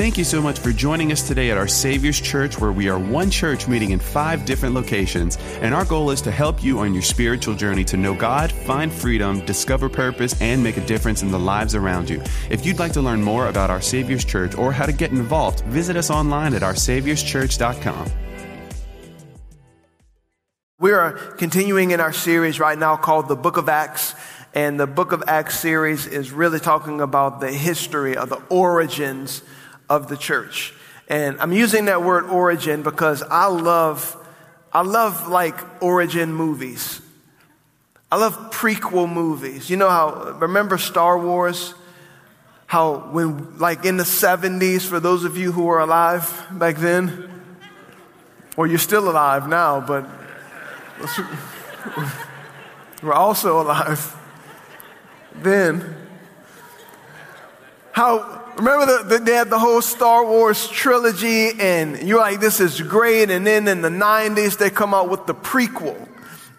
Thank you so much for joining us today at our Savior's Church, where we are one church meeting in five different locations. And our goal is to help you on your spiritual journey to know God, find freedom, discover purpose, and make a difference in the lives around you. If you'd like to learn more about our Savior's Church or how to get involved, visit us online at oursaviorschurch.com. We are continuing in our series right now called the Book of Acts. And the Book of Acts series is really talking about the history of the origins of the church. And I'm using that word origin because I love, I love like origin movies. I love prequel movies. You know how, remember Star Wars? How when, like in the 70s, for those of you who were alive back then, or you're still alive now, but we're also alive then. How Remember, the, the, they had the whole Star Wars trilogy, and you're like, this is great. And then in the 90s, they come out with the prequel.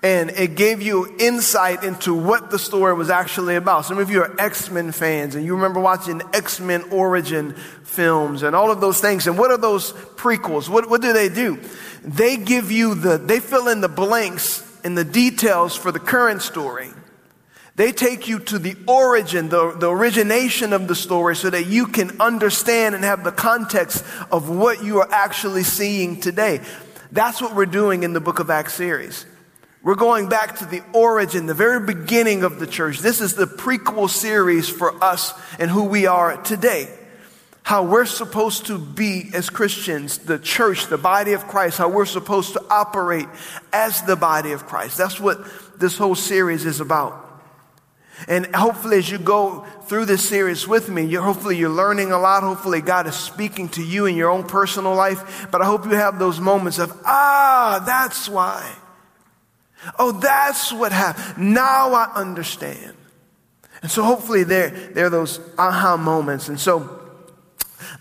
And it gave you insight into what the story was actually about. Some of you are X Men fans, and you remember watching X Men origin films and all of those things. And what are those prequels? What, what do they do? They give you the, they fill in the blanks and the details for the current story. They take you to the origin, the, the origination of the story so that you can understand and have the context of what you are actually seeing today. That's what we're doing in the Book of Acts series. We're going back to the origin, the very beginning of the church. This is the prequel series for us and who we are today. How we're supposed to be as Christians, the church, the body of Christ, how we're supposed to operate as the body of Christ. That's what this whole series is about. And hopefully, as you go through this series with me, you're, hopefully you're learning a lot. Hopefully, God is speaking to you in your own personal life. But I hope you have those moments of, ah, that's why. Oh, that's what happened. Now I understand. And so hopefully there, there are those aha moments. And so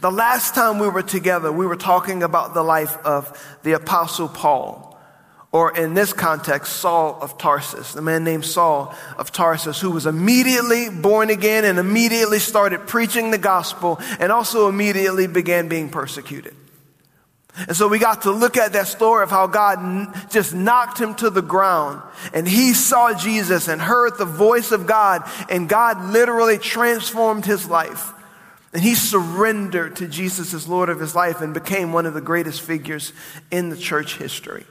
the last time we were together, we were talking about the life of the apostle Paul or in this context, Saul of Tarsus, the man named Saul of Tarsus, who was immediately born again and immediately started preaching the gospel and also immediately began being persecuted. And so we got to look at that story of how God just knocked him to the ground and he saw Jesus and heard the voice of God and God literally transformed his life. And he surrendered to Jesus as Lord of his life and became one of the greatest figures in the church history.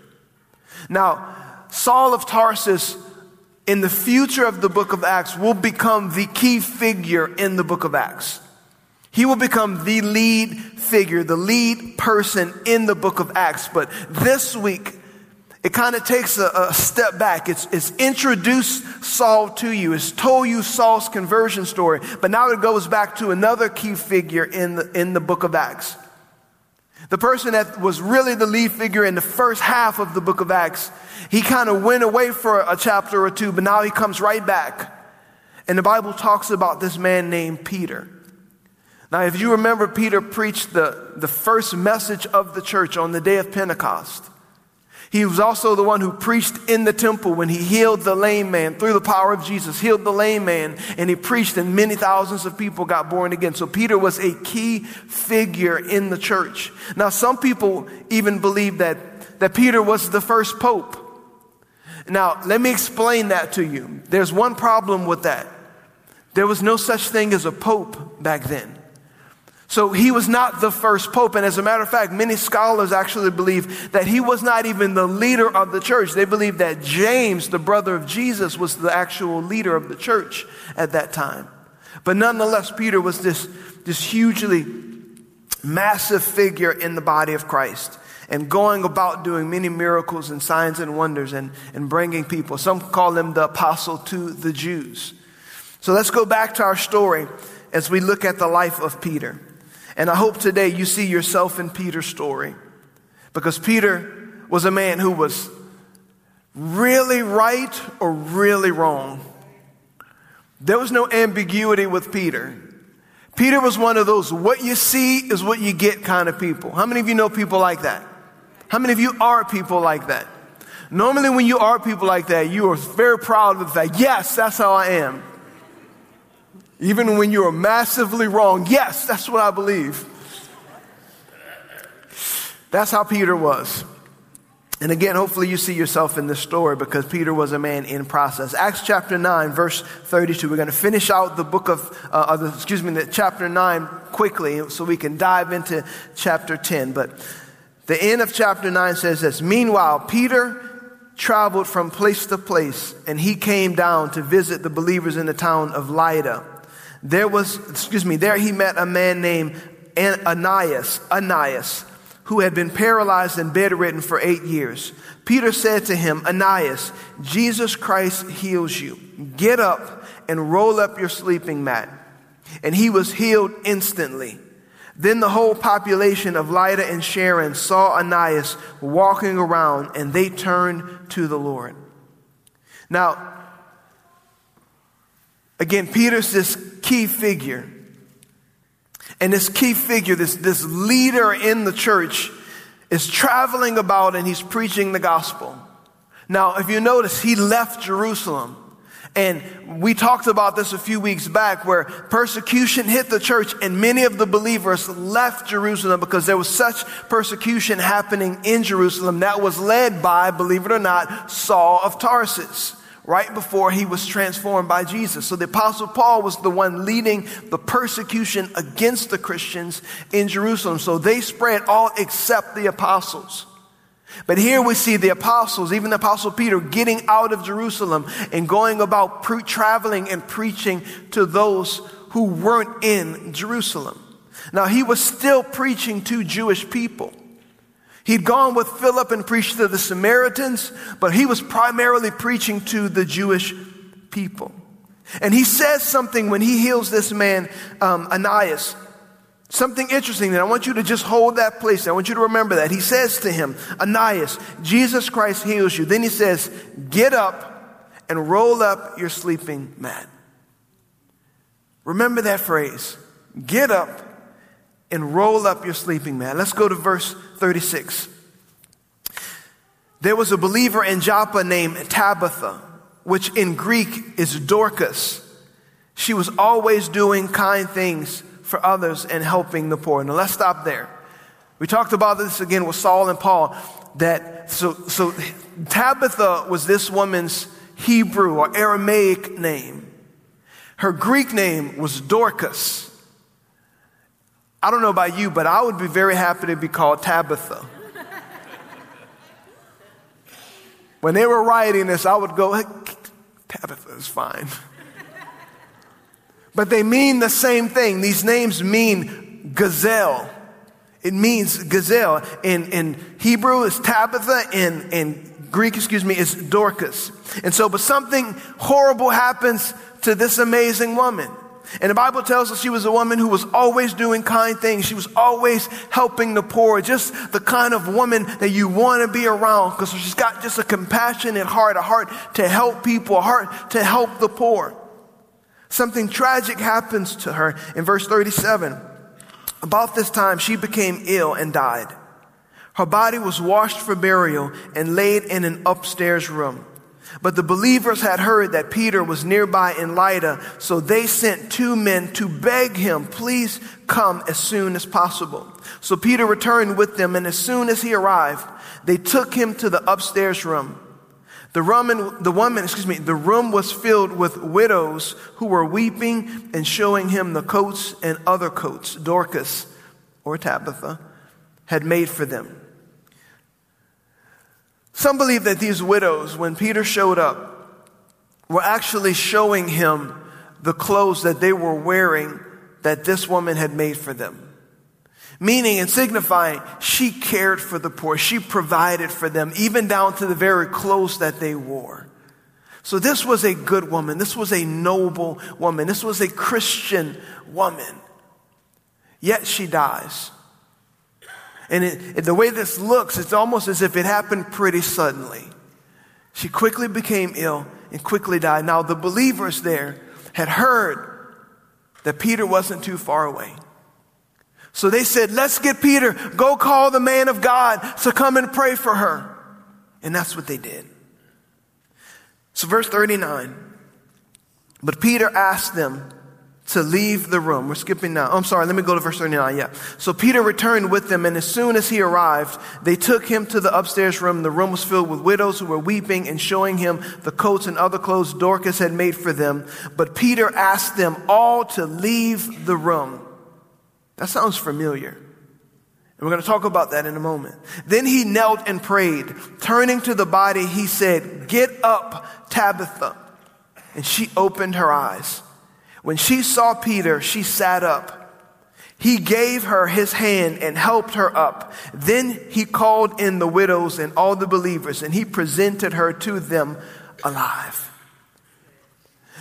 Now, Saul of Tarsus in the future of the book of Acts will become the key figure in the book of Acts. He will become the lead figure, the lead person in the book of Acts. But this week, it kind of takes a, a, step back. It's, it's introduced Saul to you. It's told you Saul's conversion story. But now it goes back to another key figure in the, in the book of Acts. The person that was really the lead figure in the first half of the book of Acts, he kind of went away for a chapter or two, but now he comes right back. And the Bible talks about this man named Peter. Now, if you remember, Peter preached the, the first message of the church on the day of Pentecost. He was also the one who preached in the temple when he healed the lame man through the power of Jesus, healed the lame man, and he preached, and many thousands of people got born again. So Peter was a key figure in the church. Now, some people even believe that, that Peter was the first pope. Now, let me explain that to you. There's one problem with that. There was no such thing as a pope back then. So he was not the first pope. And as a matter of fact, many scholars actually believe that he was not even the leader of the church. They believe that James, the brother of Jesus, was the actual leader of the church at that time. But nonetheless, Peter was this, this hugely massive figure in the body of Christ and going about doing many miracles and signs and wonders and, and bringing people. Some call him the apostle to the Jews. So let's go back to our story as we look at the life of Peter. And I hope today you see yourself in Peter's story because Peter was a man who was really right or really wrong. There was no ambiguity with Peter. Peter was one of those what you see is what you get kind of people. How many of you know people like that? How many of you are people like that? Normally, when you are people like that, you are very proud of the fact, yes, that's how I am. Even when you are massively wrong, yes, that's what I believe. That's how Peter was. And again, hopefully you see yourself in this story because Peter was a man in process. Acts chapter 9, verse 32. We're going to finish out the book of, uh, of the, excuse me, the chapter 9 quickly so we can dive into chapter 10. But the end of chapter 9 says this Meanwhile, Peter traveled from place to place and he came down to visit the believers in the town of Lydda. There was, excuse me, there he met a man named Ananias, Ananias who had been paralyzed and bedridden for eight years. Peter said to him, Ananias, Jesus Christ heals you. Get up and roll up your sleeping mat. And he was healed instantly. Then the whole population of Lydda and Sharon saw Ananias walking around and they turned to the Lord. Now, again, Peter's this key figure and this key figure, this, this leader in the church, is traveling about and he's preaching the gospel. Now, if you notice, he left Jerusalem. And we talked about this a few weeks back where persecution hit the church and many of the believers left Jerusalem because there was such persecution happening in Jerusalem that was led by, believe it or not, Saul of Tarsus right before he was transformed by Jesus. So the apostle Paul was the one leading the persecution against the Christians in Jerusalem. So they spread all except the apostles. But here we see the apostles, even the apostle Peter, getting out of Jerusalem and going about pre- traveling and preaching to those who weren't in Jerusalem. Now he was still preaching to Jewish people. He'd gone with Philip and preached to the Samaritans, but he was primarily preaching to the Jewish people. And he says something when he heals this man, um, Ananias. Something interesting that I want you to just hold that place. I want you to remember that. He says to him, Ananias, Jesus Christ heals you. Then he says, Get up and roll up your sleeping mat. Remember that phrase. Get up and roll up your sleeping mat. Let's go to verse 36. There was a believer in Joppa named Tabitha, which in Greek is Dorcas. She was always doing kind things for others and helping the poor. Now let's stop there. We talked about this again with Saul and Paul that so so Tabitha was this woman's Hebrew or Aramaic name. Her Greek name was Dorcas. I don't know about you, but I would be very happy to be called Tabitha. when they were writing this, I would go, Tabitha is fine. but they mean the same thing. These names mean gazelle. It means gazelle. In, in Hebrew, it's Tabitha. In, in Greek, excuse me, it's Dorcas. And so, but something horrible happens to this amazing woman. And the Bible tells us she was a woman who was always doing kind things. She was always helping the poor, just the kind of woman that you want to be around because she's got just a compassionate heart, a heart to help people, a heart to help the poor. Something tragic happens to her in verse 37. About this time, she became ill and died. Her body was washed for burial and laid in an upstairs room. But the believers had heard that Peter was nearby in Lydda, so they sent two men to beg him, please come as soon as possible. So Peter returned with them, and as soon as he arrived, they took him to the upstairs room. The room, the woman, excuse me, the room was filled with widows who were weeping and showing him the coats and other coats Dorcas or Tabitha had made for them. Some believe that these widows, when Peter showed up, were actually showing him the clothes that they were wearing that this woman had made for them. Meaning and signifying she cared for the poor. She provided for them, even down to the very clothes that they wore. So this was a good woman. This was a noble woman. This was a Christian woman. Yet she dies. And it, the way this looks, it's almost as if it happened pretty suddenly. She quickly became ill and quickly died. Now, the believers there had heard that Peter wasn't too far away. So they said, Let's get Peter, go call the man of God to come and pray for her. And that's what they did. So, verse 39 But Peter asked them to leave the room. We're skipping now. I'm sorry, let me go to verse 39. Yeah. So Peter returned with them, and as soon as he arrived, they took him to the upstairs room. The room was filled with widows who were weeping and showing him the coats and other clothes Dorcas had made for them. But Peter asked them all to leave the room. That sounds familiar. And we're going to talk about that in a moment. Then he knelt and prayed. Turning to the body, he said, Get up, Tabitha. And she opened her eyes. When she saw Peter, she sat up. He gave her his hand and helped her up. Then he called in the widows and all the believers, and he presented her to them alive.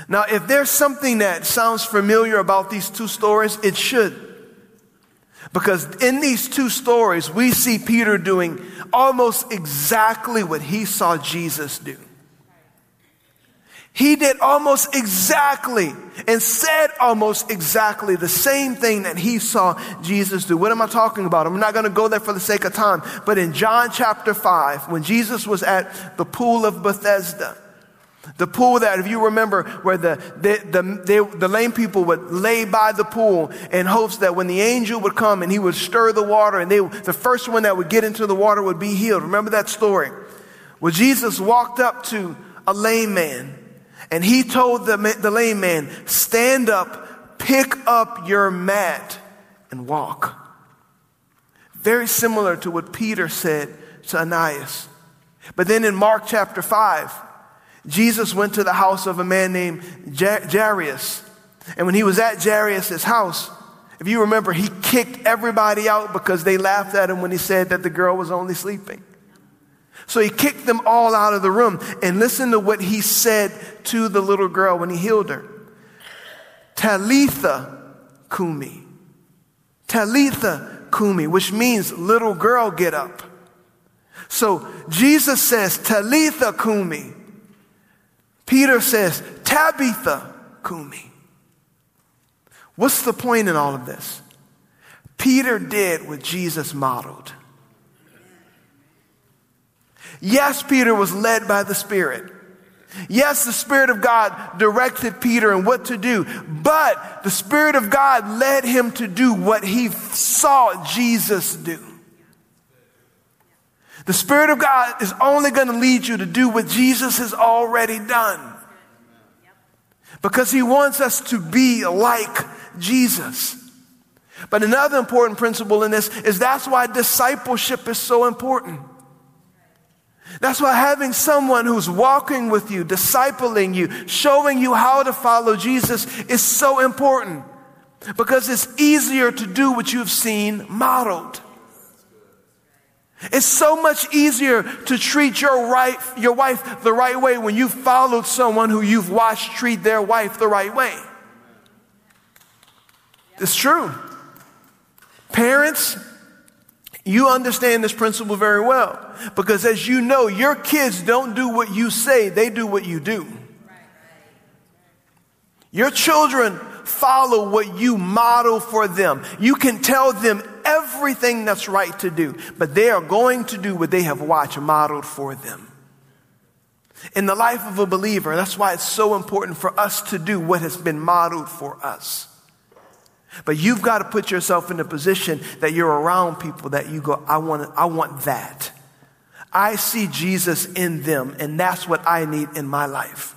Now, if there's something that sounds familiar about these two stories, it should. Because in these two stories, we see Peter doing almost exactly what he saw Jesus do. He did almost exactly and said almost exactly the same thing that he saw Jesus do. What am I talking about? I'm not going to go there for the sake of time. But in John chapter 5, when Jesus was at the pool of Bethesda, the pool that, if you remember, where the, the, the, the lame people would lay by the pool in hopes that when the angel would come and he would stir the water and they, the first one that would get into the water would be healed. Remember that story? Well, Jesus walked up to a lame man and he told the, the lame man, Stand up, pick up your mat, and walk. Very similar to what Peter said to Ananias. But then in Mark chapter 5, Jesus went to the house of a man named Jairus. And when he was at Jairus' house, if you remember, he kicked everybody out because they laughed at him when he said that the girl was only sleeping. So he kicked them all out of the room. And listen to what he said to the little girl when he healed her Talitha Kumi. Talitha Kumi, which means little girl, get up. So Jesus says, Talitha Kumi. Peter says, Tabitha Kumi. What's the point in all of this? Peter did what Jesus modeled. Yes, Peter was led by the Spirit. Yes, the Spirit of God directed Peter and what to do, but the Spirit of God led him to do what he saw Jesus do. The Spirit of God is only going to lead you to do what Jesus has already done. Because he wants us to be like Jesus. But another important principle in this is that's why discipleship is so important. That's why having someone who's walking with you, discipling you, showing you how to follow Jesus is so important because it's easier to do what you've seen modeled. It's so much easier to treat your, right, your wife the right way when you followed someone who you've watched treat their wife the right way. It's true. Parents, you understand this principle very well because, as you know, your kids don't do what you say, they do what you do. Your children follow what you model for them. You can tell them everything that's right to do, but they are going to do what they have watched modeled for them. In the life of a believer, that's why it's so important for us to do what has been modeled for us. But you've got to put yourself in a position that you're around people that you go, I want, I want that. I see Jesus in them, and that's what I need in my life.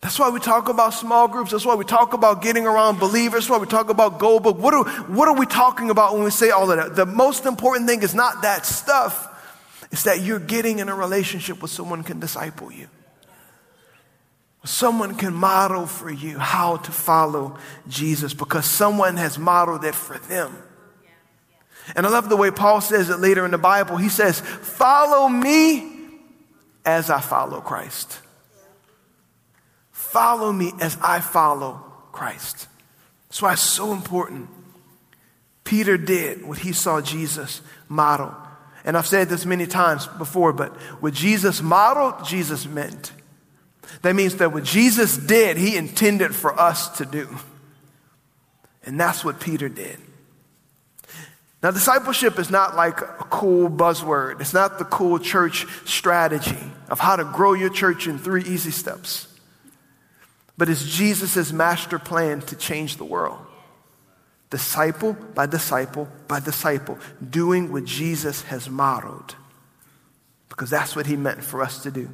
That's why we talk about small groups. That's why we talk about getting around believers. That's why we talk about goal book. What are, what are we talking about when we say all of that? The most important thing is not that stuff. It's that you're getting in a relationship with someone can disciple you. Someone can model for you how to follow Jesus because someone has modeled it for them. And I love the way Paul says it later in the Bible. He says, Follow me as I follow Christ. Follow me as I follow Christ. That's why it's so important. Peter did what he saw Jesus model. And I've said this many times before, but what Jesus modeled, Jesus meant. That means that what Jesus did, he intended for us to do. And that's what Peter did. Now, discipleship is not like a cool buzzword. It's not the cool church strategy of how to grow your church in three easy steps. but it's Jesus' master plan to change the world. Disciple by disciple by disciple, doing what Jesus has modeled. Because that's what he meant for us to do.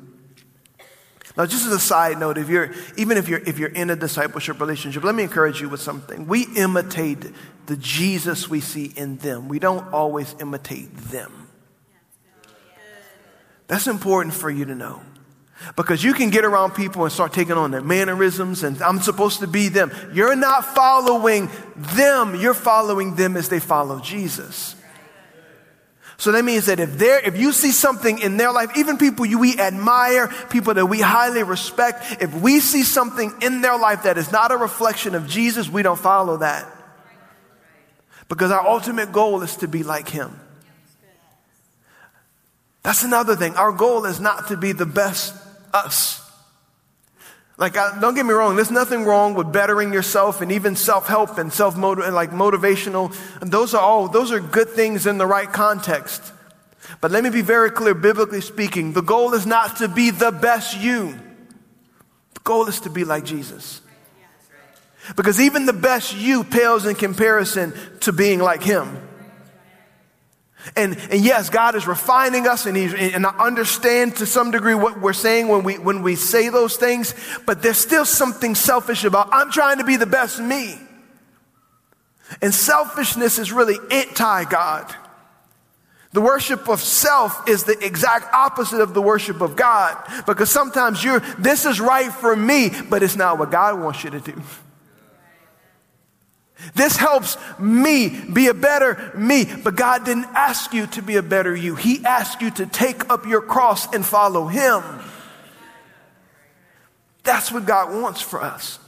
Now, just as a side note, if you're, even if you're, if you're in a discipleship relationship, let me encourage you with something. We imitate the Jesus we see in them. We don't always imitate them. That's important for you to know. Because you can get around people and start taking on their mannerisms and I'm supposed to be them. You're not following them, you're following them as they follow Jesus. So that means that if there, if you see something in their life, even people you, we admire, people that we highly respect, if we see something in their life that is not a reflection of Jesus, we don't follow that. Because our ultimate goal is to be like Him. That's another thing. Our goal is not to be the best us. Like, I, don't get me wrong, there's nothing wrong with bettering yourself and even self-help and self like motivational. Those are all, those are good things in the right context. But let me be very clear, biblically speaking, the goal is not to be the best you. The goal is to be like Jesus. Because even the best you pales in comparison to being like him. And, and yes, God is refining us and, he's, and I understand to some degree what we're saying when we, when we say those things, but there's still something selfish about, I'm trying to be the best me. And selfishness is really anti God. The worship of self is the exact opposite of the worship of God because sometimes you're, this is right for me, but it's not what God wants you to do. This helps me be a better me. But God didn't ask you to be a better you. He asked you to take up your cross and follow Him. That's what God wants for us.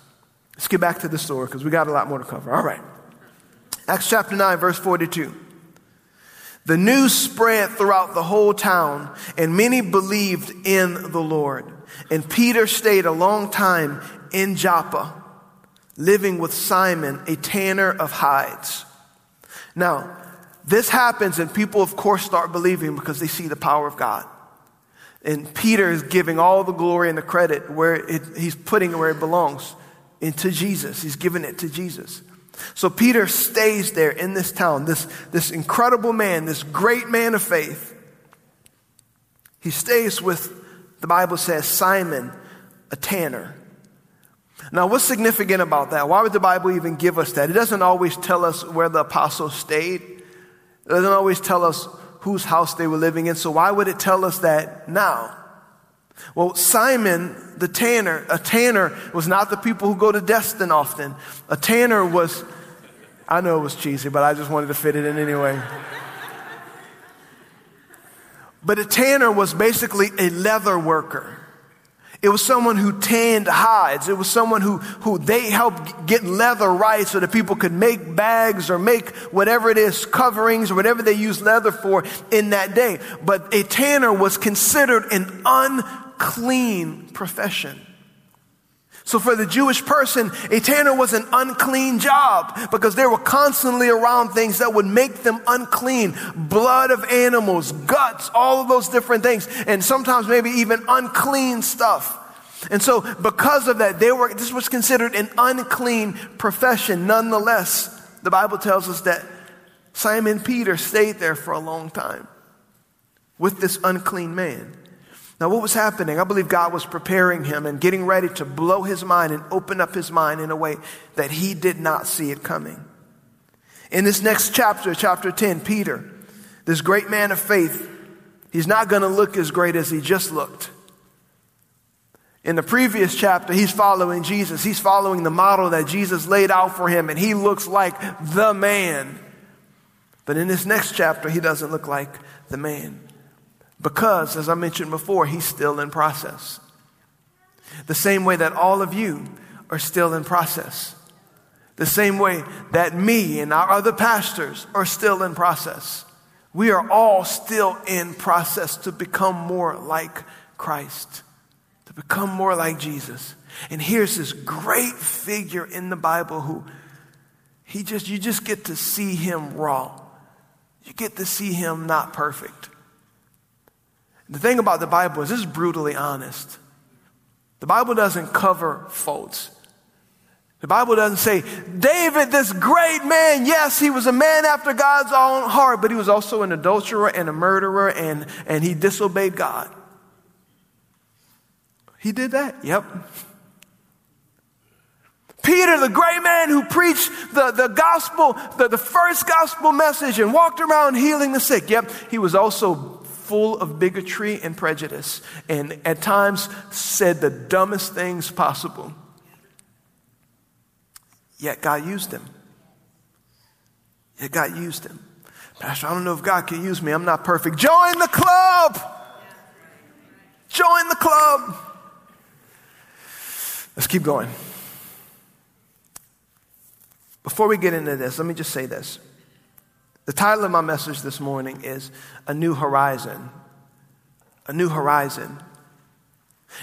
Let's get back to the story because we got a lot more to cover. All right. Acts chapter 9, verse 42. The news spread throughout the whole town, and many believed in the Lord. And Peter stayed a long time in Joppa living with Simon, a tanner of hides. Now, this happens, and people, of course, start believing because they see the power of God. And Peter is giving all the glory and the credit where it, he's putting it where it belongs into Jesus. He's giving it to Jesus. So Peter stays there in this town, this, this incredible man, this great man of faith. He stays with, the Bible says, Simon, a tanner. Now, what's significant about that? Why would the Bible even give us that? It doesn't always tell us where the apostles stayed. It doesn't always tell us whose house they were living in. So why would it tell us that now? Well, Simon, the tanner, a tanner was not the people who go to Destin often. A tanner was, I know it was cheesy, but I just wanted to fit it in anyway. But a tanner was basically a leather worker. It was someone who tanned hides. It was someone who, who they helped get leather right so that people could make bags or make whatever it is, coverings or whatever they use leather for in that day. But a tanner was considered an unclean profession. So for the Jewish person, a tanner was an unclean job because they were constantly around things that would make them unclean. Blood of animals, guts, all of those different things. And sometimes maybe even unclean stuff. And so because of that, they were, this was considered an unclean profession. Nonetheless, the Bible tells us that Simon Peter stayed there for a long time with this unclean man. Now, what was happening? I believe God was preparing him and getting ready to blow his mind and open up his mind in a way that he did not see it coming. In this next chapter, chapter 10, Peter, this great man of faith, he's not going to look as great as he just looked. In the previous chapter, he's following Jesus. He's following the model that Jesus laid out for him, and he looks like the man. But in this next chapter, he doesn't look like the man. Because, as I mentioned before, he's still in process. The same way that all of you are still in process. The same way that me and our other pastors are still in process. We are all still in process to become more like Christ, to become more like Jesus. And here's this great figure in the Bible who he just, you just get to see him raw. You get to see him not perfect. The thing about the Bible is this is brutally honest. The Bible doesn't cover faults. The Bible doesn't say, David, this great man, yes, he was a man after God's own heart, but he was also an adulterer and a murderer and, and he disobeyed God. He did that? Yep. Peter, the great man who preached the, the gospel, the, the first gospel message and walked around healing the sick. Yep, he was also full of bigotry and prejudice and at times said the dumbest things possible. Yet God used him. Yet God used him. Pastor, I don't know if God can use me. I'm not perfect. Join the club. Join the club. Let's keep going. Before we get into this, let me just say this. The title of my message this morning is A New Horizon. A New Horizon.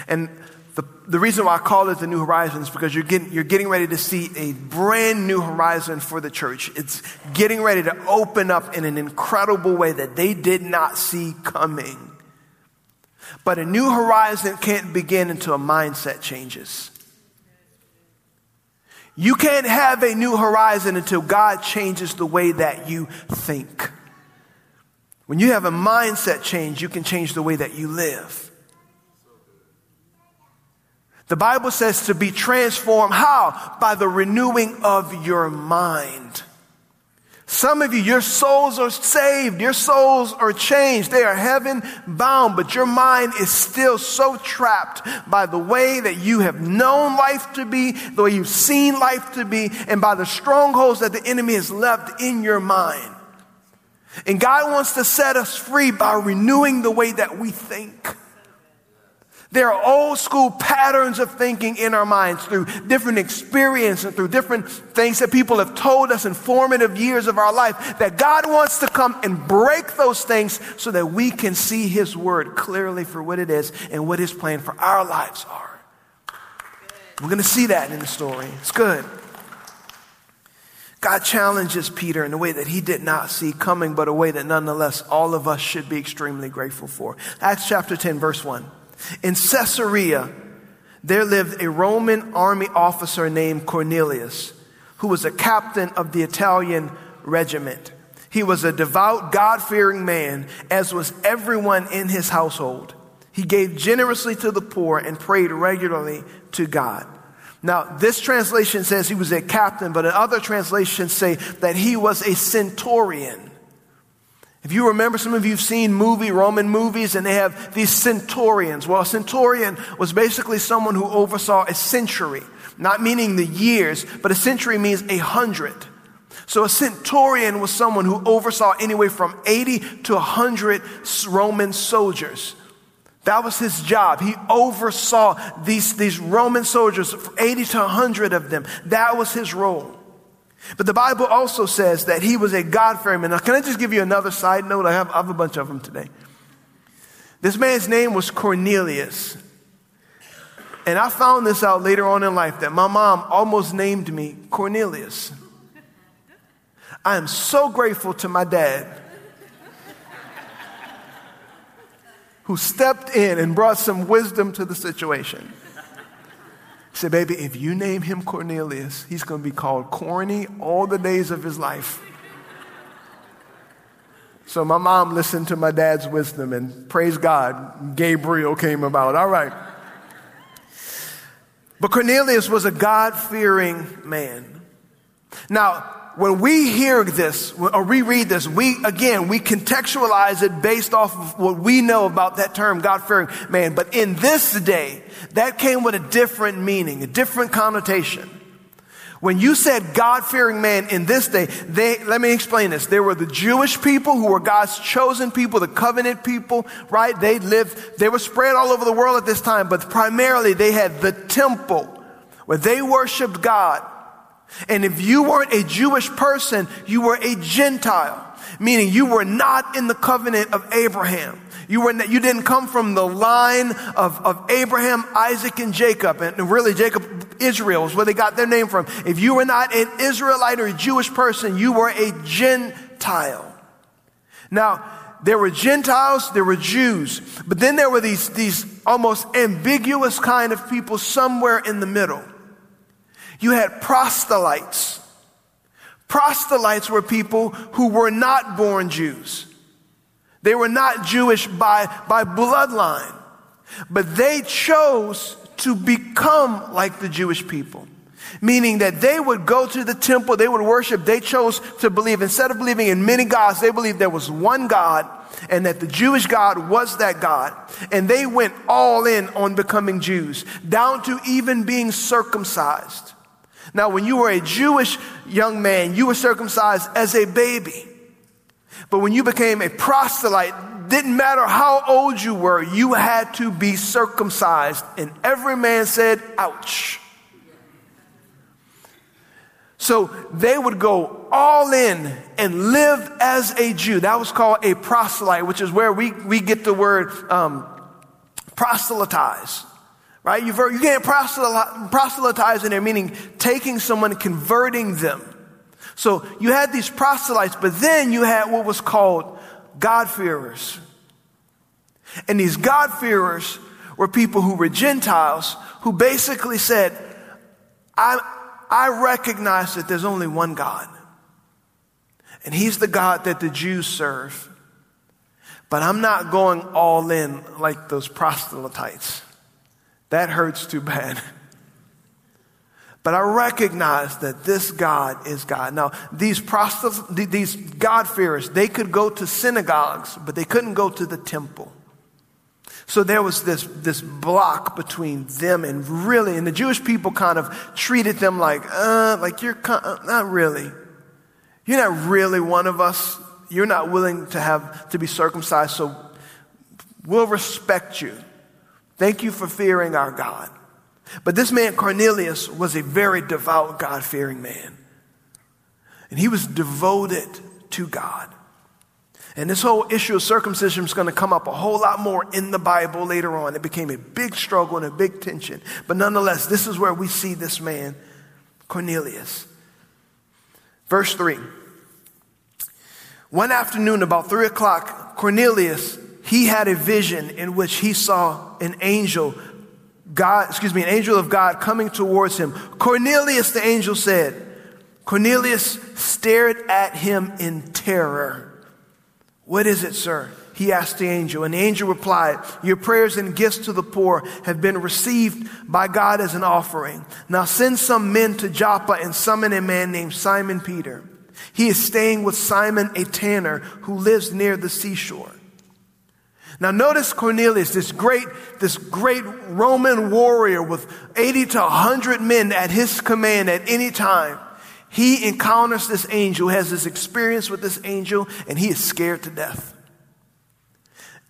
And the, the reason why I call it the New Horizon is because you're getting, you're getting ready to see a brand new horizon for the church. It's getting ready to open up in an incredible way that they did not see coming. But a new horizon can't begin until a mindset changes. You can't have a new horizon until God changes the way that you think. When you have a mindset change, you can change the way that you live. The Bible says to be transformed. How? By the renewing of your mind. Some of you, your souls are saved. Your souls are changed. They are heaven bound, but your mind is still so trapped by the way that you have known life to be, the way you've seen life to be, and by the strongholds that the enemy has left in your mind. And God wants to set us free by renewing the way that we think. There are old school patterns of thinking in our minds through different experiences and through different things that people have told us in formative years of our life that God wants to come and break those things so that we can see His Word clearly for what it is and what His plan for our lives are. We're going to see that in the story. It's good. God challenges Peter in a way that he did not see coming, but a way that nonetheless all of us should be extremely grateful for. Acts chapter 10, verse 1. In Caesarea, there lived a Roman army officer named Cornelius, who was a captain of the Italian regiment. He was a devout, God fearing man, as was everyone in his household. He gave generously to the poor and prayed regularly to God. Now, this translation says he was a captain, but other translations say that he was a centurion. If you remember, some of you have seen movie, Roman movies, and they have these centurions. Well, a centurion was basically someone who oversaw a century, not meaning the years, but a century means a hundred. So a centurion was someone who oversaw anywhere from 80 to 100 Roman soldiers. That was his job. He oversaw these, these Roman soldiers, 80 to 100 of them. That was his role. But the Bible also says that he was a God fearing man. Now, can I just give you another side note? I have, I have a bunch of them today. This man's name was Cornelius. And I found this out later on in life that my mom almost named me Cornelius. I am so grateful to my dad who stepped in and brought some wisdom to the situation. Said, Baby, if you name him Cornelius, he's going to be called corny all the days of his life. So my mom listened to my dad's wisdom, and praise God, Gabriel came about. All right. But Cornelius was a God fearing man. Now, when we hear this or reread this, we, again, we contextualize it based off of what we know about that term, God fearing man. But in this day, that came with a different meaning, a different connotation. When you said God fearing man in this day, they, let me explain this. There were the Jewish people who were God's chosen people, the covenant people, right? They lived, they were spread all over the world at this time, but primarily they had the temple where they worshiped God. And if you weren't a Jewish person, you were a Gentile, meaning you were not in the covenant of Abraham. You, were, you didn't come from the line of, of Abraham, Isaac, and Jacob. And really, Jacob, Israel is where they got their name from. If you were not an Israelite or a Jewish person, you were a Gentile. Now, there were Gentiles, there were Jews, but then there were these, these almost ambiguous kind of people somewhere in the middle. You had proselytes. Proselytes were people who were not born Jews. They were not Jewish by, by bloodline, but they chose to become like the Jewish people. Meaning that they would go to the temple, they would worship, they chose to believe, instead of believing in many gods, they believed there was one God and that the Jewish God was that God. And they went all in on becoming Jews, down to even being circumcised. Now, when you were a Jewish young man, you were circumcised as a baby. But when you became a proselyte, didn't matter how old you were, you had to be circumcised. And every man said, ouch. So they would go all in and live as a Jew. That was called a proselyte, which is where we, we get the word um, proselytize. Right? You've you can't proselytize in there, meaning taking someone converting them. So you had these proselytes, but then you had what was called God-fearers. And these God-fearers were people who were Gentiles who basically said, I, I recognize that there's only one God. And He's the God that the Jews serve. But I'm not going all in like those proselytes. That hurts too bad. But I recognize that this God is God. Now, these these God-fearers, they could go to synagogues, but they couldn't go to the temple. So there was this, this block between them and really, and the Jewish people kind of treated them like, uh, like you're uh, not really. You're not really one of us. You're not willing to have to be circumcised, so we'll respect you. Thank you for fearing our God. But this man, Cornelius, was a very devout, God fearing man. And he was devoted to God. And this whole issue of circumcision is going to come up a whole lot more in the Bible later on. It became a big struggle and a big tension. But nonetheless, this is where we see this man, Cornelius. Verse 3. One afternoon, about 3 o'clock, Cornelius, he had a vision in which he saw an angel, God, excuse me, an angel of God coming towards him. Cornelius, the angel said. Cornelius stared at him in terror. What is it, sir? He asked the angel, and the angel replied, Your prayers and gifts to the poor have been received by God as an offering. Now send some men to Joppa and summon a man named Simon Peter. He is staying with Simon, a tanner who lives near the seashore. Now notice Cornelius, this great, this great Roman warrior with 80 to 100 men at his command at any time. He encounters this angel, has this experience with this angel, and he is scared to death.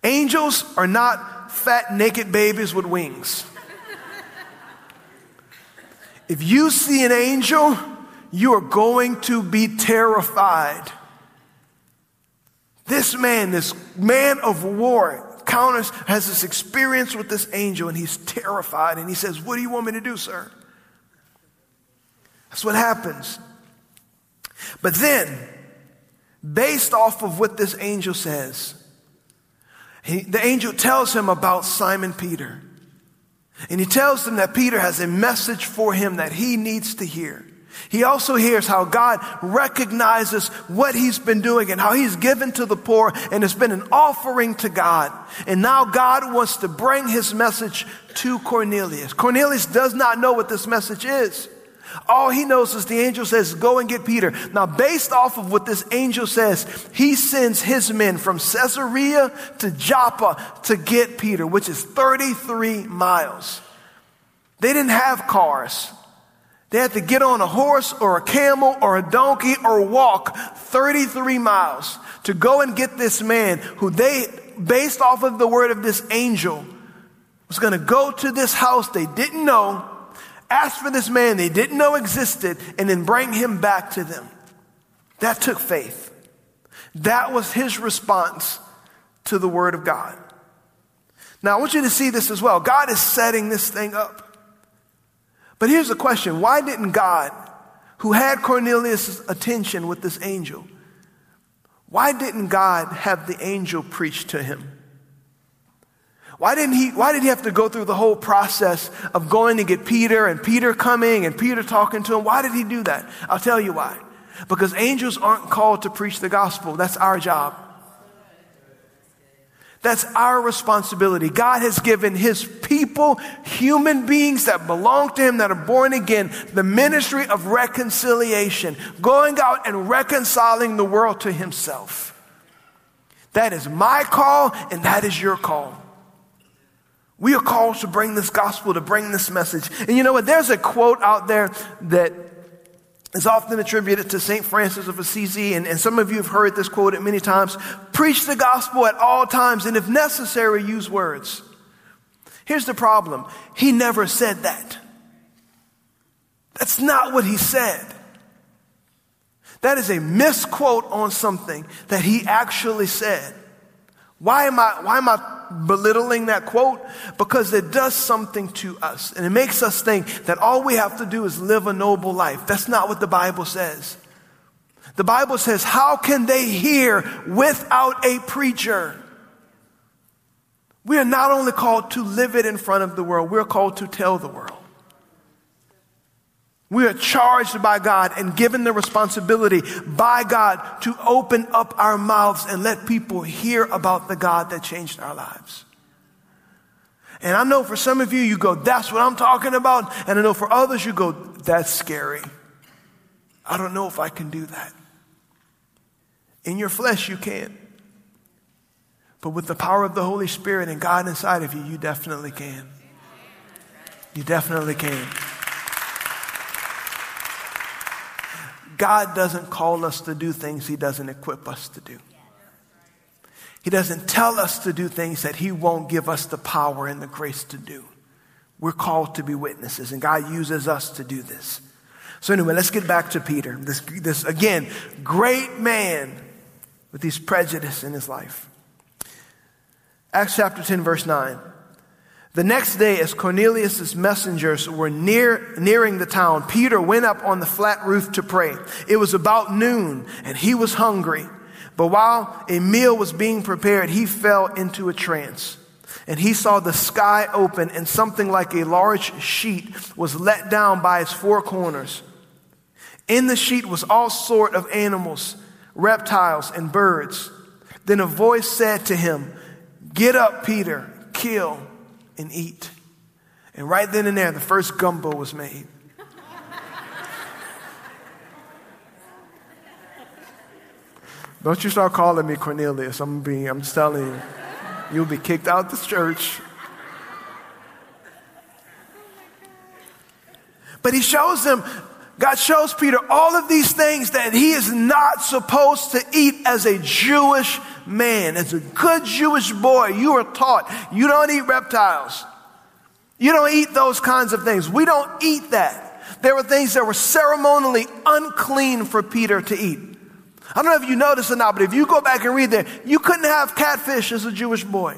Angels are not fat, naked babies with wings. If you see an angel, you are going to be terrified. This man, this man of war, encounters, has this experience with this angel, and he's terrified. And he says, What do you want me to do, sir? That's what happens. But then, based off of what this angel says, he, the angel tells him about Simon Peter. And he tells him that Peter has a message for him that he needs to hear. He also hears how God recognizes what he's been doing and how he's given to the poor and has been an offering to God. And now God wants to bring his message to Cornelius. Cornelius does not know what this message is. All he knows is the angel says, Go and get Peter. Now, based off of what this angel says, he sends his men from Caesarea to Joppa to get Peter, which is 33 miles. They didn't have cars. They had to get on a horse or a camel or a donkey or walk 33 miles to go and get this man who they, based off of the word of this angel, was going to go to this house they didn't know ask for this man they didn't know existed and then bring him back to them. That took faith. That was his response to the word of God. Now, I want you to see this as well. God is setting this thing up. But here's the question why didn't God, who had Cornelius' attention with this angel, why didn't God have the angel preach to him? Why didn't he, why did he have to go through the whole process of going to get Peter and Peter coming and Peter talking to him? Why did he do that? I'll tell you why. Because angels aren't called to preach the gospel. That's our job. That's our responsibility. God has given his people, human beings that belong to him, that are born again, the ministry of reconciliation, going out and reconciling the world to himself. That is my call, and that is your call. We are called to bring this gospel, to bring this message. And you know what? There's a quote out there that is often attributed to St. Francis of Assisi, and, and some of you have heard this quoted many times. Preach the gospel at all times, and if necessary, use words. Here's the problem. He never said that. That's not what he said. That is a misquote on something that he actually said. Why am I, why am I belittling that quote? Because it does something to us. And it makes us think that all we have to do is live a noble life. That's not what the Bible says. The Bible says, how can they hear without a preacher? We are not only called to live it in front of the world, we're called to tell the world. We are charged by God and given the responsibility by God to open up our mouths and let people hear about the God that changed our lives. And I know for some of you, you go, that's what I'm talking about. And I know for others, you go, that's scary. I don't know if I can do that. In your flesh, you can't. But with the power of the Holy Spirit and God inside of you, you definitely can. You definitely can. God doesn't call us to do things He doesn't equip us to do. He doesn't tell us to do things that He won't give us the power and the grace to do. We're called to be witnesses, and God uses us to do this. So, anyway, let's get back to Peter. This, this again, great man with these prejudice in his life. Acts chapter 10, verse 9. The next day, as Cornelius' messengers were near, nearing the town, Peter went up on the flat roof to pray. It was about noon, and he was hungry. But while a meal was being prepared, he fell into a trance. And he saw the sky open, and something like a large sheet was let down by its four corners. In the sheet was all sort of animals, reptiles, and birds. Then a voice said to him, Get up, Peter, kill and eat. And right then and there, the first gumbo was made. Don't you start calling me Cornelius. I'm being, I'm telling you, you'll be kicked out of the church. But he shows them, God shows Peter all of these things that he is not supposed to eat as a Jewish man, as a good Jewish boy, you are taught you don't eat reptiles. You don't eat those kinds of things. We don't eat that. There were things that were ceremonially unclean for Peter to eat. I don't know if you noticed or not, but if you go back and read there, you couldn't have catfish as a Jewish boy.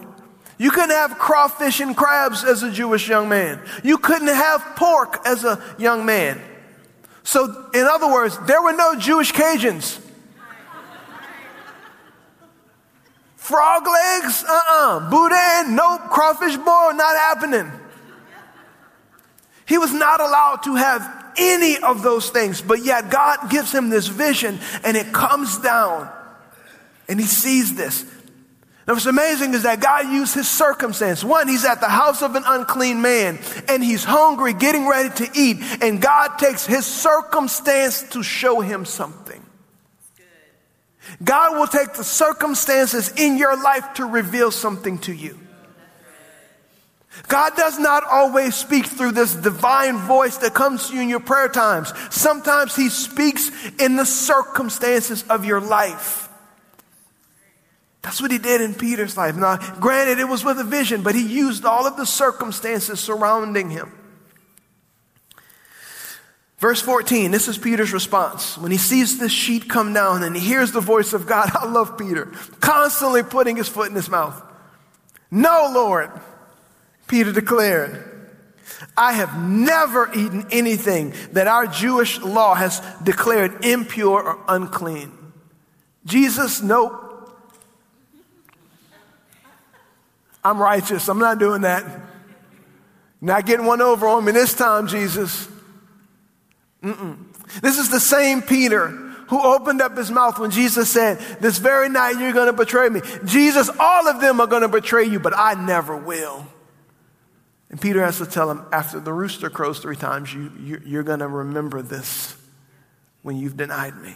You couldn't have crawfish and crabs as a Jewish young man. You couldn't have pork as a young man. So, in other words, there were no Jewish Cajuns. Frog legs? Uh uh-uh. uh. Boudin? Nope. Crawfish boil? Not happening. He was not allowed to have any of those things, but yet God gives him this vision and it comes down and he sees this. Now, what's amazing is that God used his circumstance. One, he's at the house of an unclean man and he's hungry, getting ready to eat, and God takes his circumstance to show him something. God will take the circumstances in your life to reveal something to you. God does not always speak through this divine voice that comes to you in your prayer times. Sometimes He speaks in the circumstances of your life. That's what He did in Peter's life. Now, granted, it was with a vision, but He used all of the circumstances surrounding him. Verse 14, this is Peter's response. When he sees this sheet come down and he hears the voice of God, I love Peter, constantly putting his foot in his mouth. No, Lord, Peter declared, I have never eaten anything that our Jewish law has declared impure or unclean. Jesus, nope. I'm righteous. I'm not doing that. Not getting one over on me this time, Jesus. Mm-mm. This is the same Peter who opened up his mouth when Jesus said, This very night you're going to betray me. Jesus, all of them are going to betray you, but I never will. And Peter has to tell him, after the rooster crows three times, you, you, you're going to remember this when you've denied me.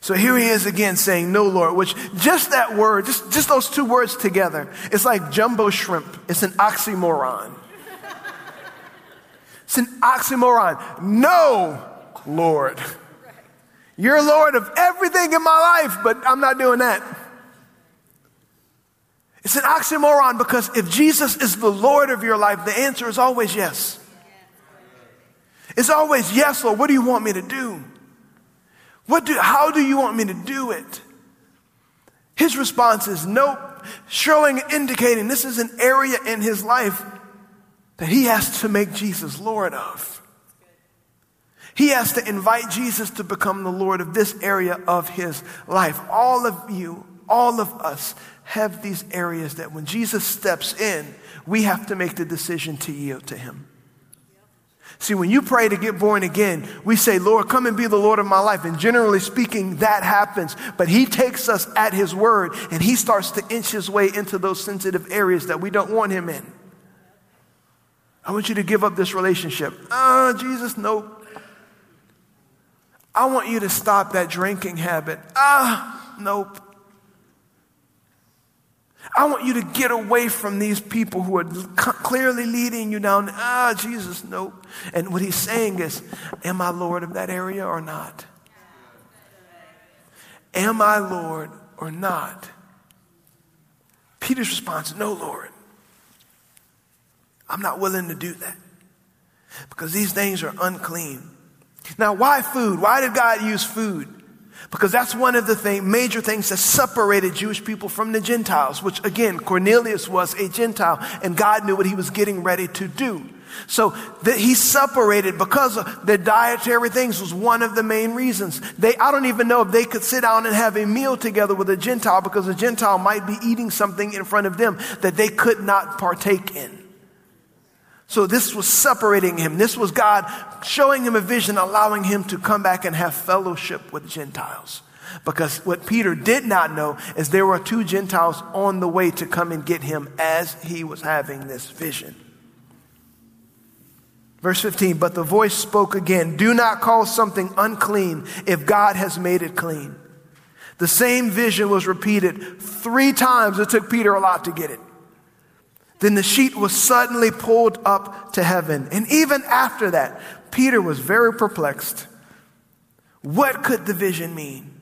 So here he is again saying, No, Lord, which just that word, just, just those two words together, it's like jumbo shrimp. It's an oxymoron. It's an oxymoron. No, Lord. You're Lord of everything in my life, but I'm not doing that. It's an oxymoron because if Jesus is the Lord of your life, the answer is always yes. It's always yes, Lord. What do you want me to do? What do, how do you want me to do it? His response is nope, showing, indicating this is an area in his life that he has to make Jesus Lord of. He has to invite Jesus to become the Lord of this area of his life. All of you, all of us have these areas that when Jesus steps in, we have to make the decision to yield to him. See, when you pray to get born again, we say, Lord, come and be the Lord of my life. And generally speaking, that happens. But He takes us at His word and He starts to inch His way into those sensitive areas that we don't want Him in. I want you to give up this relationship. Ah, Jesus, nope. I want you to stop that drinking habit. Ah, nope. I want you to get away from these people who are clearly leading you down. Ah, Jesus, nope. And what he's saying is, Am I Lord of that area or not? Am I Lord or not? Peter's response, No, Lord. I'm not willing to do that because these things are unclean. Now, why food? Why did God use food? Because that's one of the thing, major things that separated Jewish people from the Gentiles, which again, Cornelius was a Gentile and God knew what he was getting ready to do. So that he separated because of the dietary things was one of the main reasons. They, I don't even know if they could sit down and have a meal together with a Gentile because a Gentile might be eating something in front of them that they could not partake in. So this was separating him. This was God showing him a vision, allowing him to come back and have fellowship with Gentiles. Because what Peter did not know is there were two Gentiles on the way to come and get him as he was having this vision. Verse 15, but the voice spoke again Do not call something unclean if God has made it clean. The same vision was repeated three times. It took Peter a lot to get it. Then the sheet was suddenly pulled up to heaven. And even after that, Peter was very perplexed. What could the vision mean?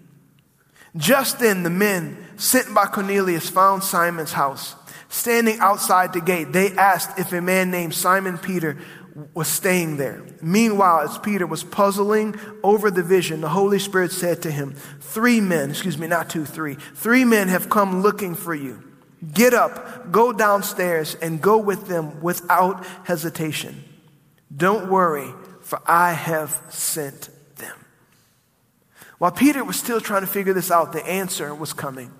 Just then, the men sent by Cornelius found Simon's house. Standing outside the gate, they asked if a man named Simon Peter was staying there. Meanwhile, as Peter was puzzling over the vision, the Holy Spirit said to him, Three men, excuse me, not two, three, three men have come looking for you. Get up, go downstairs, and go with them without hesitation. Don't worry, for I have sent them. While Peter was still trying to figure this out, the answer was coming.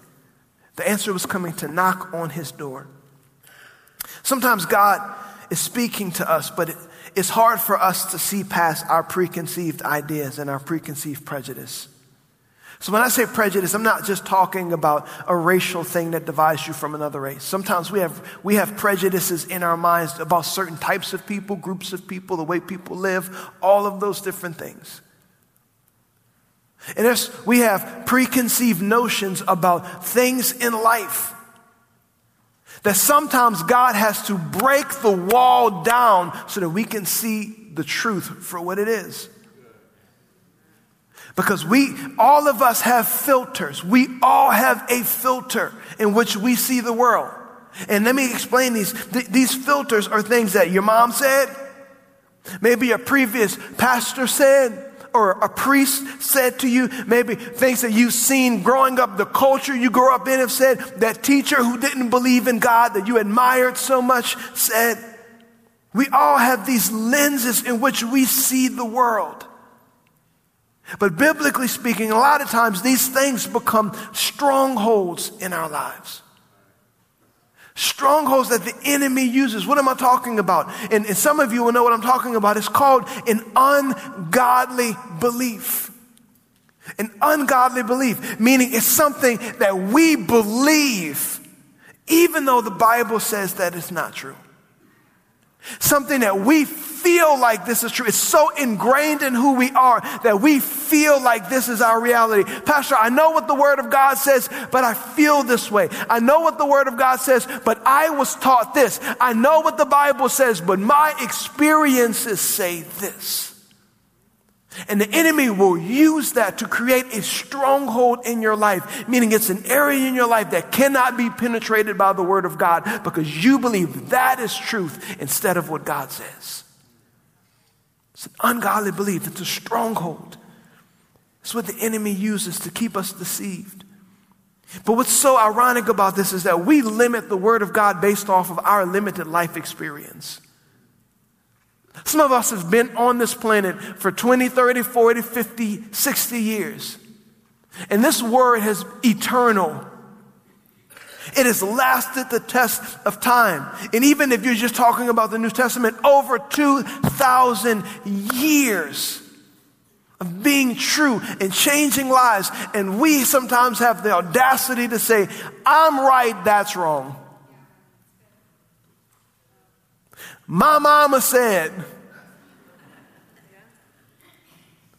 The answer was coming to knock on his door. Sometimes God is speaking to us, but it's hard for us to see past our preconceived ideas and our preconceived prejudice. So when I say prejudice, I'm not just talking about a racial thing that divides you from another race. Sometimes we have, we have prejudices in our minds about certain types of people, groups of people, the way people live, all of those different things. And we have preconceived notions about things in life that sometimes God has to break the wall down so that we can see the truth for what it is. Because we, all of us have filters. We all have a filter in which we see the world. And let me explain these. Th- these filters are things that your mom said, maybe a previous pastor said, or a priest said to you, maybe things that you've seen growing up, the culture you grew up in have said, that teacher who didn't believe in God that you admired so much said. We all have these lenses in which we see the world. But biblically speaking, a lot of times these things become strongholds in our lives. Strongholds that the enemy uses. What am I talking about? And, and some of you will know what I'm talking about. It's called an ungodly belief. An ungodly belief, meaning it's something that we believe, even though the Bible says that it's not true. Something that we feel like this is true. It's so ingrained in who we are that we feel like this is our reality. Pastor, I know what the Word of God says, but I feel this way. I know what the Word of God says, but I was taught this. I know what the Bible says, but my experiences say this. And the enemy will use that to create a stronghold in your life, meaning it's an area in your life that cannot be penetrated by the word of God because you believe that is truth instead of what God says. It's an ungodly belief, it's a stronghold. It's what the enemy uses to keep us deceived. But what's so ironic about this is that we limit the word of God based off of our limited life experience. Some of us have been on this planet for 20, 30, 40, 50, 60 years. And this word has eternal. It has lasted the test of time. And even if you're just talking about the New Testament, over 2,000 years of being true and changing lives. And we sometimes have the audacity to say, I'm right, that's wrong. My mama said,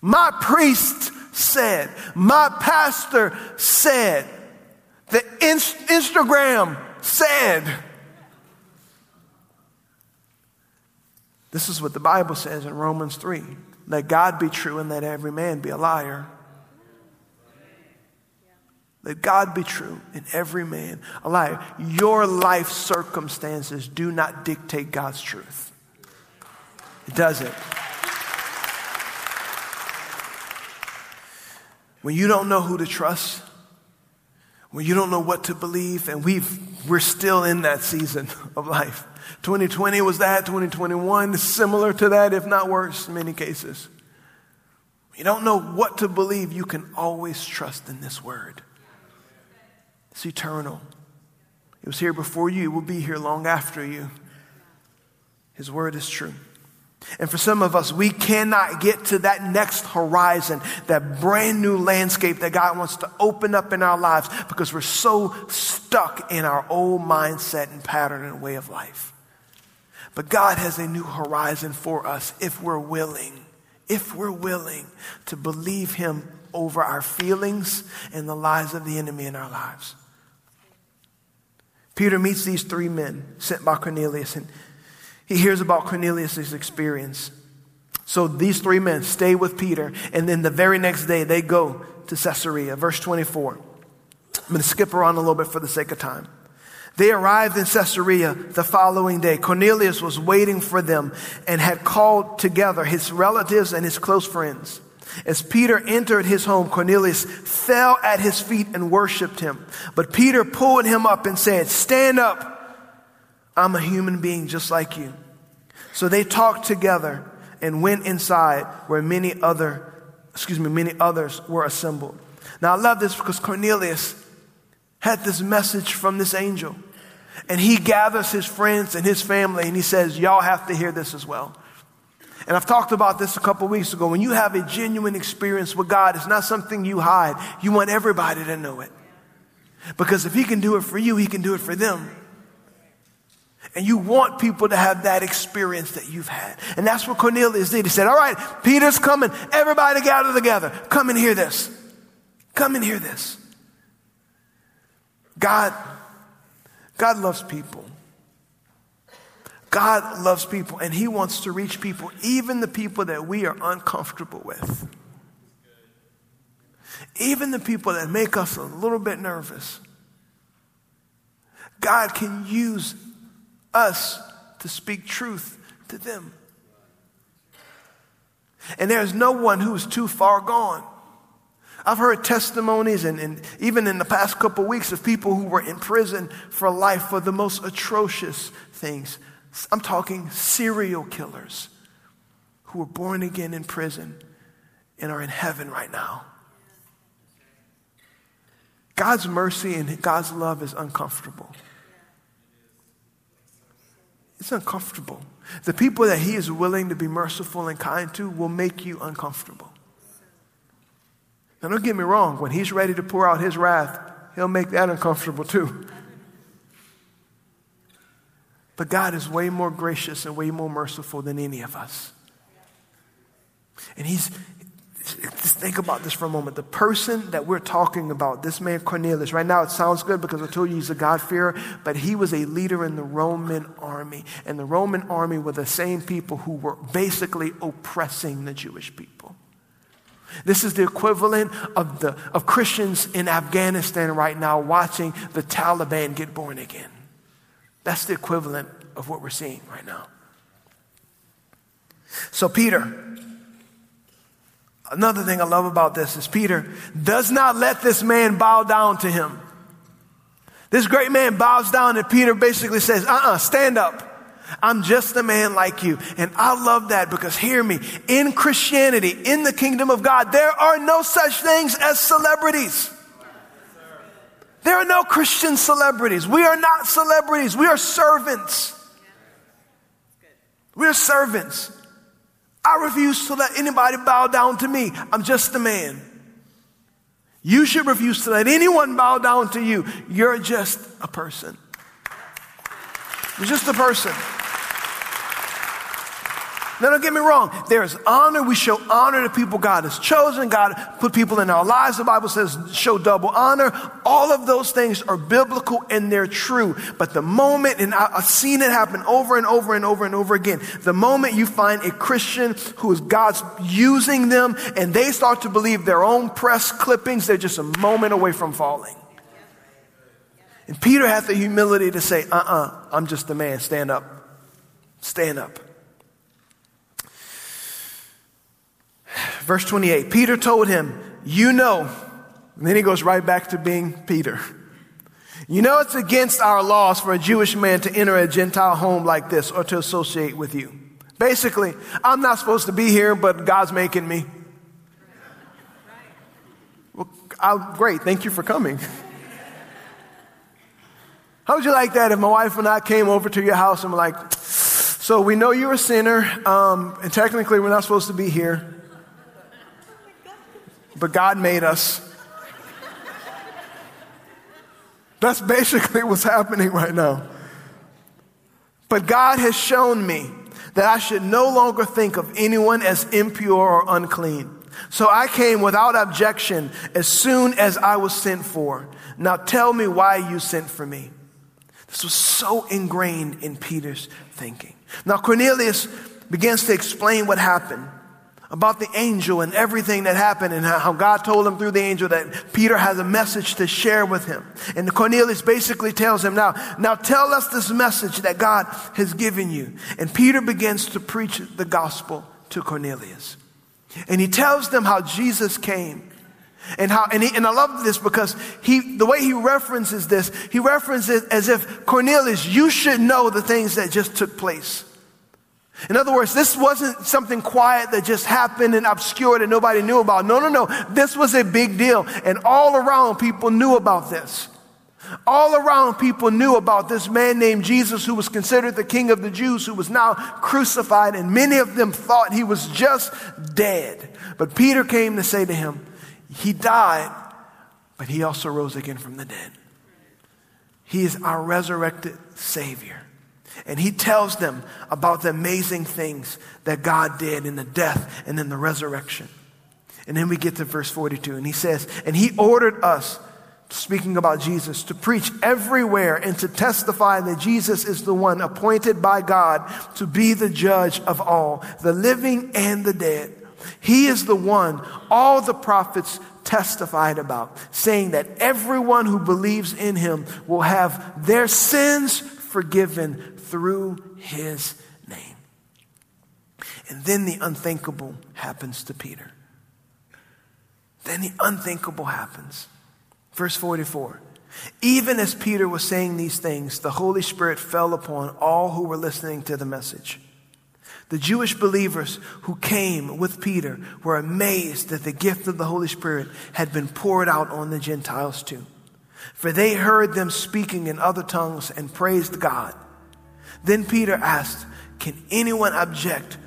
my priest said, my pastor said, the inst- Instagram said. This is what the Bible says in Romans 3 let God be true and let every man be a liar. Let God be true and every man a liar. Your life circumstances do not dictate God's truth. It doesn't. When you don't know who to trust, when you don't know what to believe, and we've, we're still in that season of life. 2020 was that, 2021 is similar to that, if not worse in many cases. You don't know what to believe, you can always trust in this word. It's eternal. It was here before you, it will be here long after you. His word is true. And for some of us, we cannot get to that next horizon, that brand new landscape that God wants to open up in our lives because we're so stuck in our old mindset and pattern and way of life. But God has a new horizon for us if we're willing, if we're willing to believe Him over our feelings and the lies of the enemy in our lives. Peter meets these three men sent by Cornelius, and he hears about Cornelius' experience. So these three men stay with Peter, and then the very next day they go to Caesarea. Verse 24. I'm going to skip around a little bit for the sake of time. They arrived in Caesarea the following day. Cornelius was waiting for them and had called together his relatives and his close friends. As Peter entered his home, Cornelius fell at his feet and worshiped him. But Peter pulled him up and said, Stand up. I'm a human being just like you. So they talked together and went inside where many other, excuse me, many others were assembled. Now I love this because Cornelius had this message from this angel. And he gathers his friends and his family and he says, Y'all have to hear this as well. And I've talked about this a couple weeks ago. When you have a genuine experience with God, it's not something you hide. You want everybody to know it. Because if he can do it for you, he can do it for them. And you want people to have that experience that you've had. And that's what Cornelius did. He said, All right, Peter's coming. Everybody gather together. Come and hear this. Come and hear this. God, God loves people. God loves people and He wants to reach people, even the people that we are uncomfortable with. Even the people that make us a little bit nervous. God can use us to speak truth to them. And there's no one who is too far gone. I've heard testimonies, and, and, even in the past couple of weeks, of people who were in prison for life for the most atrocious things. I'm talking serial killers who were born again in prison and are in heaven right now. God's mercy and God's love is uncomfortable. it's uncomfortable. The people that he is willing to be merciful and kind to will make you uncomfortable. Now, don't get me wrong, when he's ready to pour out his wrath, he'll make that uncomfortable too. But God is way more gracious and way more merciful than any of us. And he's, just think about this for a moment. The person that we're talking about, this man Cornelius, right now it sounds good because I told you he's a God-fearer, but he was a leader in the Roman army. And the Roman army were the same people who were basically oppressing the Jewish people. This is the equivalent of, the, of Christians in Afghanistan right now watching the Taliban get born again. That's the equivalent of what we're seeing right now. So, Peter, Another thing I love about this is Peter does not let this man bow down to him. This great man bows down and Peter basically says, uh uh-uh, uh stand up. I'm just a man like you. And I love that because hear me, in Christianity, in the kingdom of God, there are no such things as celebrities. There are no Christian celebrities. We are not celebrities. We are servants. We are servants. I refuse to let anybody bow down to me. I'm just a man. You should refuse to let anyone bow down to you. You're just a person. You're just a person. Now, don't get me wrong. There is honor. We show honor to people God has chosen. God put people in our lives. The Bible says show double honor. All of those things are biblical and they're true. But the moment, and I've seen it happen over and over and over and over again, the moment you find a Christian who is God's using them and they start to believe their own press clippings, they're just a moment away from falling. And Peter had the humility to say, uh uh-uh, uh, i am just a man. Stand up. Stand up. Verse 28 Peter told him, You know, and then he goes right back to being Peter. You know, it's against our laws for a Jewish man to enter a Gentile home like this or to associate with you. Basically, I'm not supposed to be here, but God's making me. Well, I'll, great. Thank you for coming. How would you like that if my wife and I came over to your house and were like, so we know you're a sinner, um, and technically we're not supposed to be here but God made us. That's basically what's happening right now. But God has shown me that I should no longer think of anyone as impure or unclean. So I came without objection as soon as I was sent for. Now tell me why you sent for me. This was so ingrained in Peter's thinking. Now Cornelius begins to explain what happened about the angel and everything that happened and how God told him through the angel that Peter has a message to share with him. And Cornelius basically tells him, now, now tell us this message that God has given you. And Peter begins to preach the gospel to Cornelius. And he tells them how Jesus came. And how, and, he, and I love this because he, the way he references this, he references it as if Cornelius, you should know the things that just took place. In other words, this wasn't something quiet that just happened and obscured and nobody knew about. No, no, no. This was a big deal. And all around people knew about this. All around people knew about this man named Jesus who was considered the king of the Jews, who was now crucified, and many of them thought he was just dead. But Peter came to say to him, He died, but he also rose again from the dead. He is our resurrected Savior. And he tells them about the amazing things that God did in the death and in the resurrection. And then we get to verse 42, and he says, And he ordered us, speaking about Jesus, to preach everywhere and to testify that Jesus is the one appointed by God to be the judge of all, the living and the dead. He is the one all the prophets testified about, saying that everyone who believes in him will have their sins forgiven through his name. And then the unthinkable happens to Peter. Then the unthinkable happens. Verse 44. Even as Peter was saying these things, the Holy Spirit fell upon all who were listening to the message. The Jewish believers who came with Peter were amazed that the gift of the Holy Spirit had been poured out on the Gentiles too. For they heard them speaking in other tongues and praised God. Then Peter asked, Can anyone object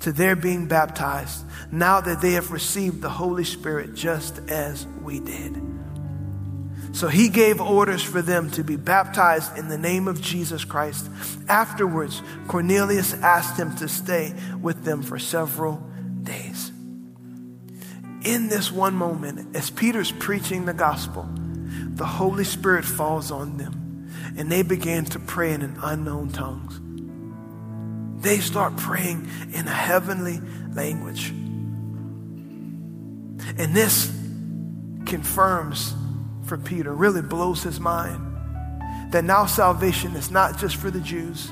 to their being baptized now that they have received the Holy Spirit just as we did? So he gave orders for them to be baptized in the name of Jesus Christ. Afterwards, Cornelius asked him to stay with them for several days. In this one moment, as Peter's preaching the gospel, the Holy Spirit falls on them and they began to pray in an unknown tongues. They start praying in a heavenly language. And this confirms for Peter, really blows his mind that now salvation is not just for the Jews,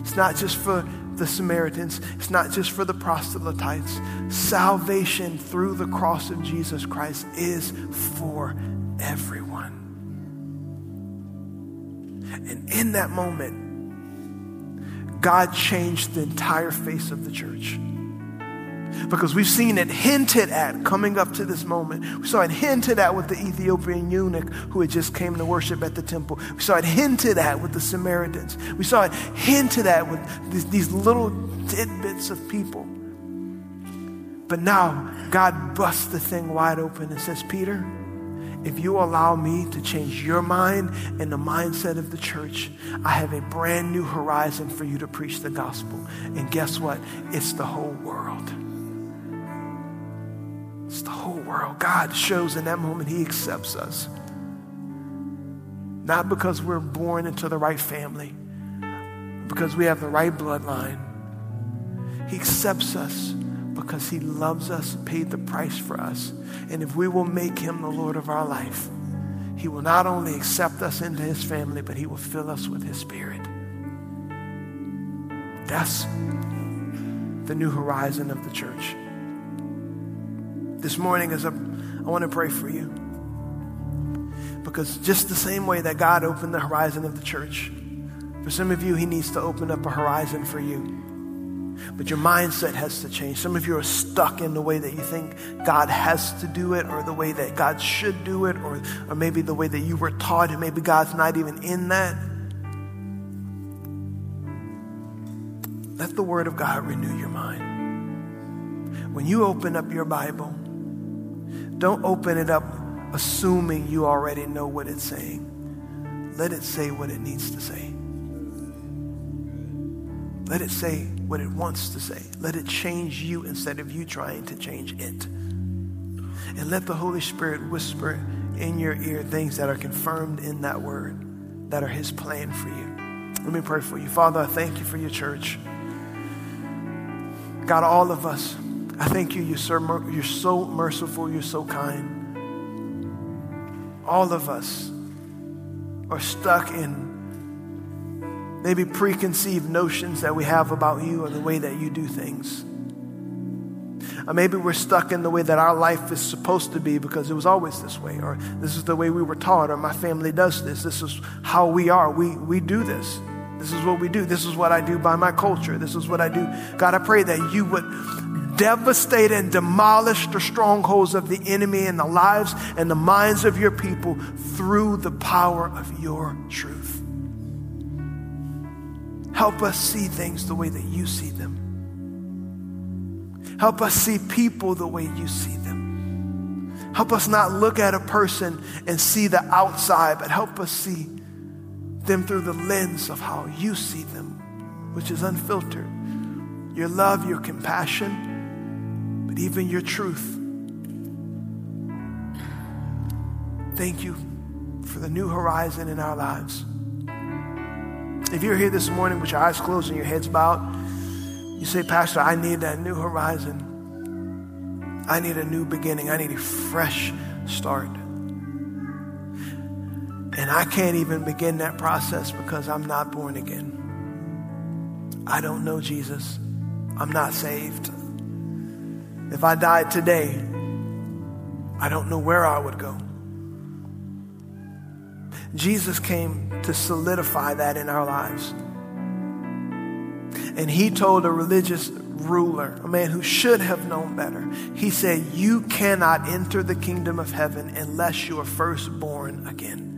it's not just for the Samaritans, it's not just for the proselytes. Salvation through the cross of Jesus Christ is for everyone. And in that moment, God changed the entire face of the church. Because we've seen it hinted at coming up to this moment. We saw it hinted at with the Ethiopian eunuch who had just came to worship at the temple. We saw it hinted at with the Samaritans. We saw it hinted at with these, these little tidbits of people. But now God busts the thing wide open and says, Peter, if you allow me to change your mind and the mindset of the church, I have a brand new horizon for you to preach the gospel. And guess what? It's the whole world. It's the whole world. God shows in that moment He accepts us. Not because we're born into the right family, because we have the right bloodline. He accepts us because He loves us, paid the price for us. And if we will make Him the Lord of our life, He will not only accept us into His family, but He will fill us with His Spirit. That's the new horizon of the church this morning as I, I want to pray for you. Because just the same way that God opened the horizon of the church, for some of you, He needs to open up a horizon for you. But your mindset has to change. Some of you are stuck in the way that you think God has to do it, or the way that God should do it, or, or maybe the way that you were taught, and maybe God's not even in that. Let the Word of God renew your mind. When you open up your Bible, don't open it up assuming you already know what it's saying. Let it say what it needs to say. Let it say what it wants to say. Let it change you instead of you trying to change it. And let the Holy Spirit whisper in your ear things that are confirmed in that word, that are His plan for you. Let me pray for you. Father, I thank you for your church. God, all of us, I thank you. You're so, merciful. You're so kind. All of us are stuck in maybe preconceived notions that we have about you or the way that you do things. Or maybe we're stuck in the way that our life is supposed to be because it was always this way, or this is the way we were taught, or my family does this. This is how we are. We, we do this. This is what we do. This is what I do by my culture. This is what I do. God, I pray that you would devastate and demolish the strongholds of the enemy in the lives and the minds of your people through the power of your truth. Help us see things the way that you see them. Help us see people the way you see them. Help us not look at a person and see the outside, but help us see them through the lens of how you see them, which is unfiltered. Your love, your compassion, but even your truth. Thank you for the new horizon in our lives. If you're here this morning with your eyes closed and your heads bowed, you say, Pastor, I need that new horizon. I need a new beginning. I need a fresh start. And I can't even begin that process because I'm not born again. I don't know Jesus. I'm not saved. If I died today, I don't know where I would go. Jesus came to solidify that in our lives. And he told a religious ruler, a man who should have known better, he said, You cannot enter the kingdom of heaven unless you are first born again.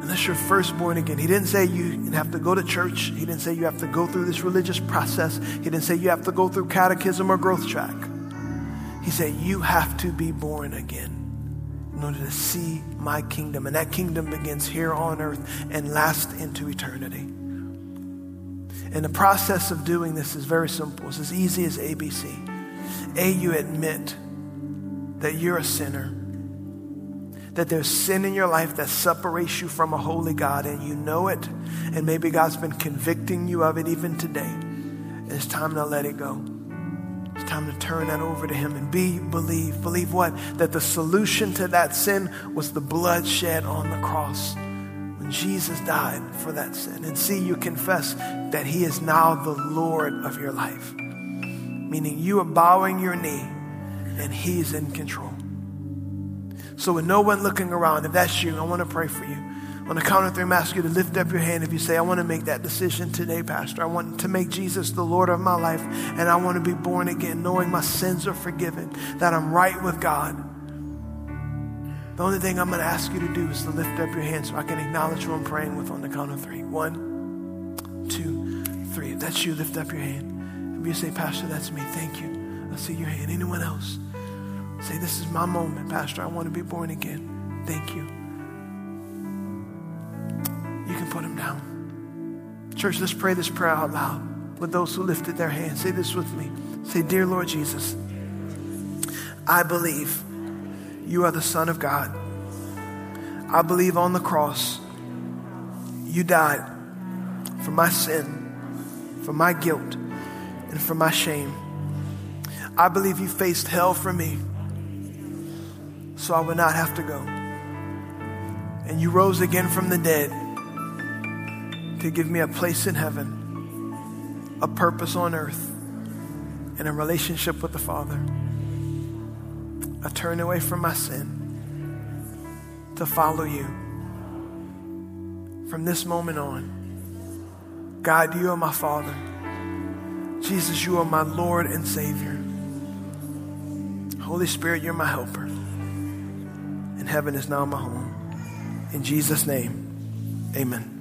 unless you're first born again. He didn't say you have to go to church. He didn't say you have to go through this religious process. He didn't say you have to go through catechism or growth track. He said you have to be born again in order to see my kingdom. And that kingdom begins here on earth and lasts into eternity. And the process of doing this is very simple. It's as easy as ABC. A, you admit that you're a sinner, that there's sin in your life that separates you from a holy God, and you know it, and maybe God's been convicting you of it even today. It's time to let it go. It's time to turn that over to Him and be, believe. Believe what? That the solution to that sin was the blood shed on the cross when Jesus died for that sin. And see, you confess that He is now the Lord of your life meaning you are bowing your knee and He's in control. So, with no one looking around, if that's you, I want to pray for you. On the count of three, I'm asking you to lift up your hand if you say, I want to make that decision today, Pastor. I want to make Jesus the Lord of my life, and I want to be born again, knowing my sins are forgiven, that I'm right with God. The only thing I'm going to ask you to do is to lift up your hand so I can acknowledge who I'm praying with on the count of three. One, two, three. If that's you, lift up your hand. If you say, Pastor, that's me, thank you. I see your hand. Anyone else? Say, This is my moment, Pastor. I want to be born again. Thank you. Put them down. Church, let's pray this prayer out loud with those who lifted their hands. Say this with me. Say, Dear Lord Jesus, I believe you are the Son of God. I believe on the cross you died for my sin, for my guilt and for my shame. I believe you faced hell for me so I would not have to go. And you rose again from the dead to give me a place in heaven, a purpose on earth, and a relationship with the Father. I turn away from my sin to follow you. From this moment on, God, you are my Father. Jesus, you are my Lord and Savior. Holy Spirit, you're my helper. And heaven is now my home. In Jesus' name, amen.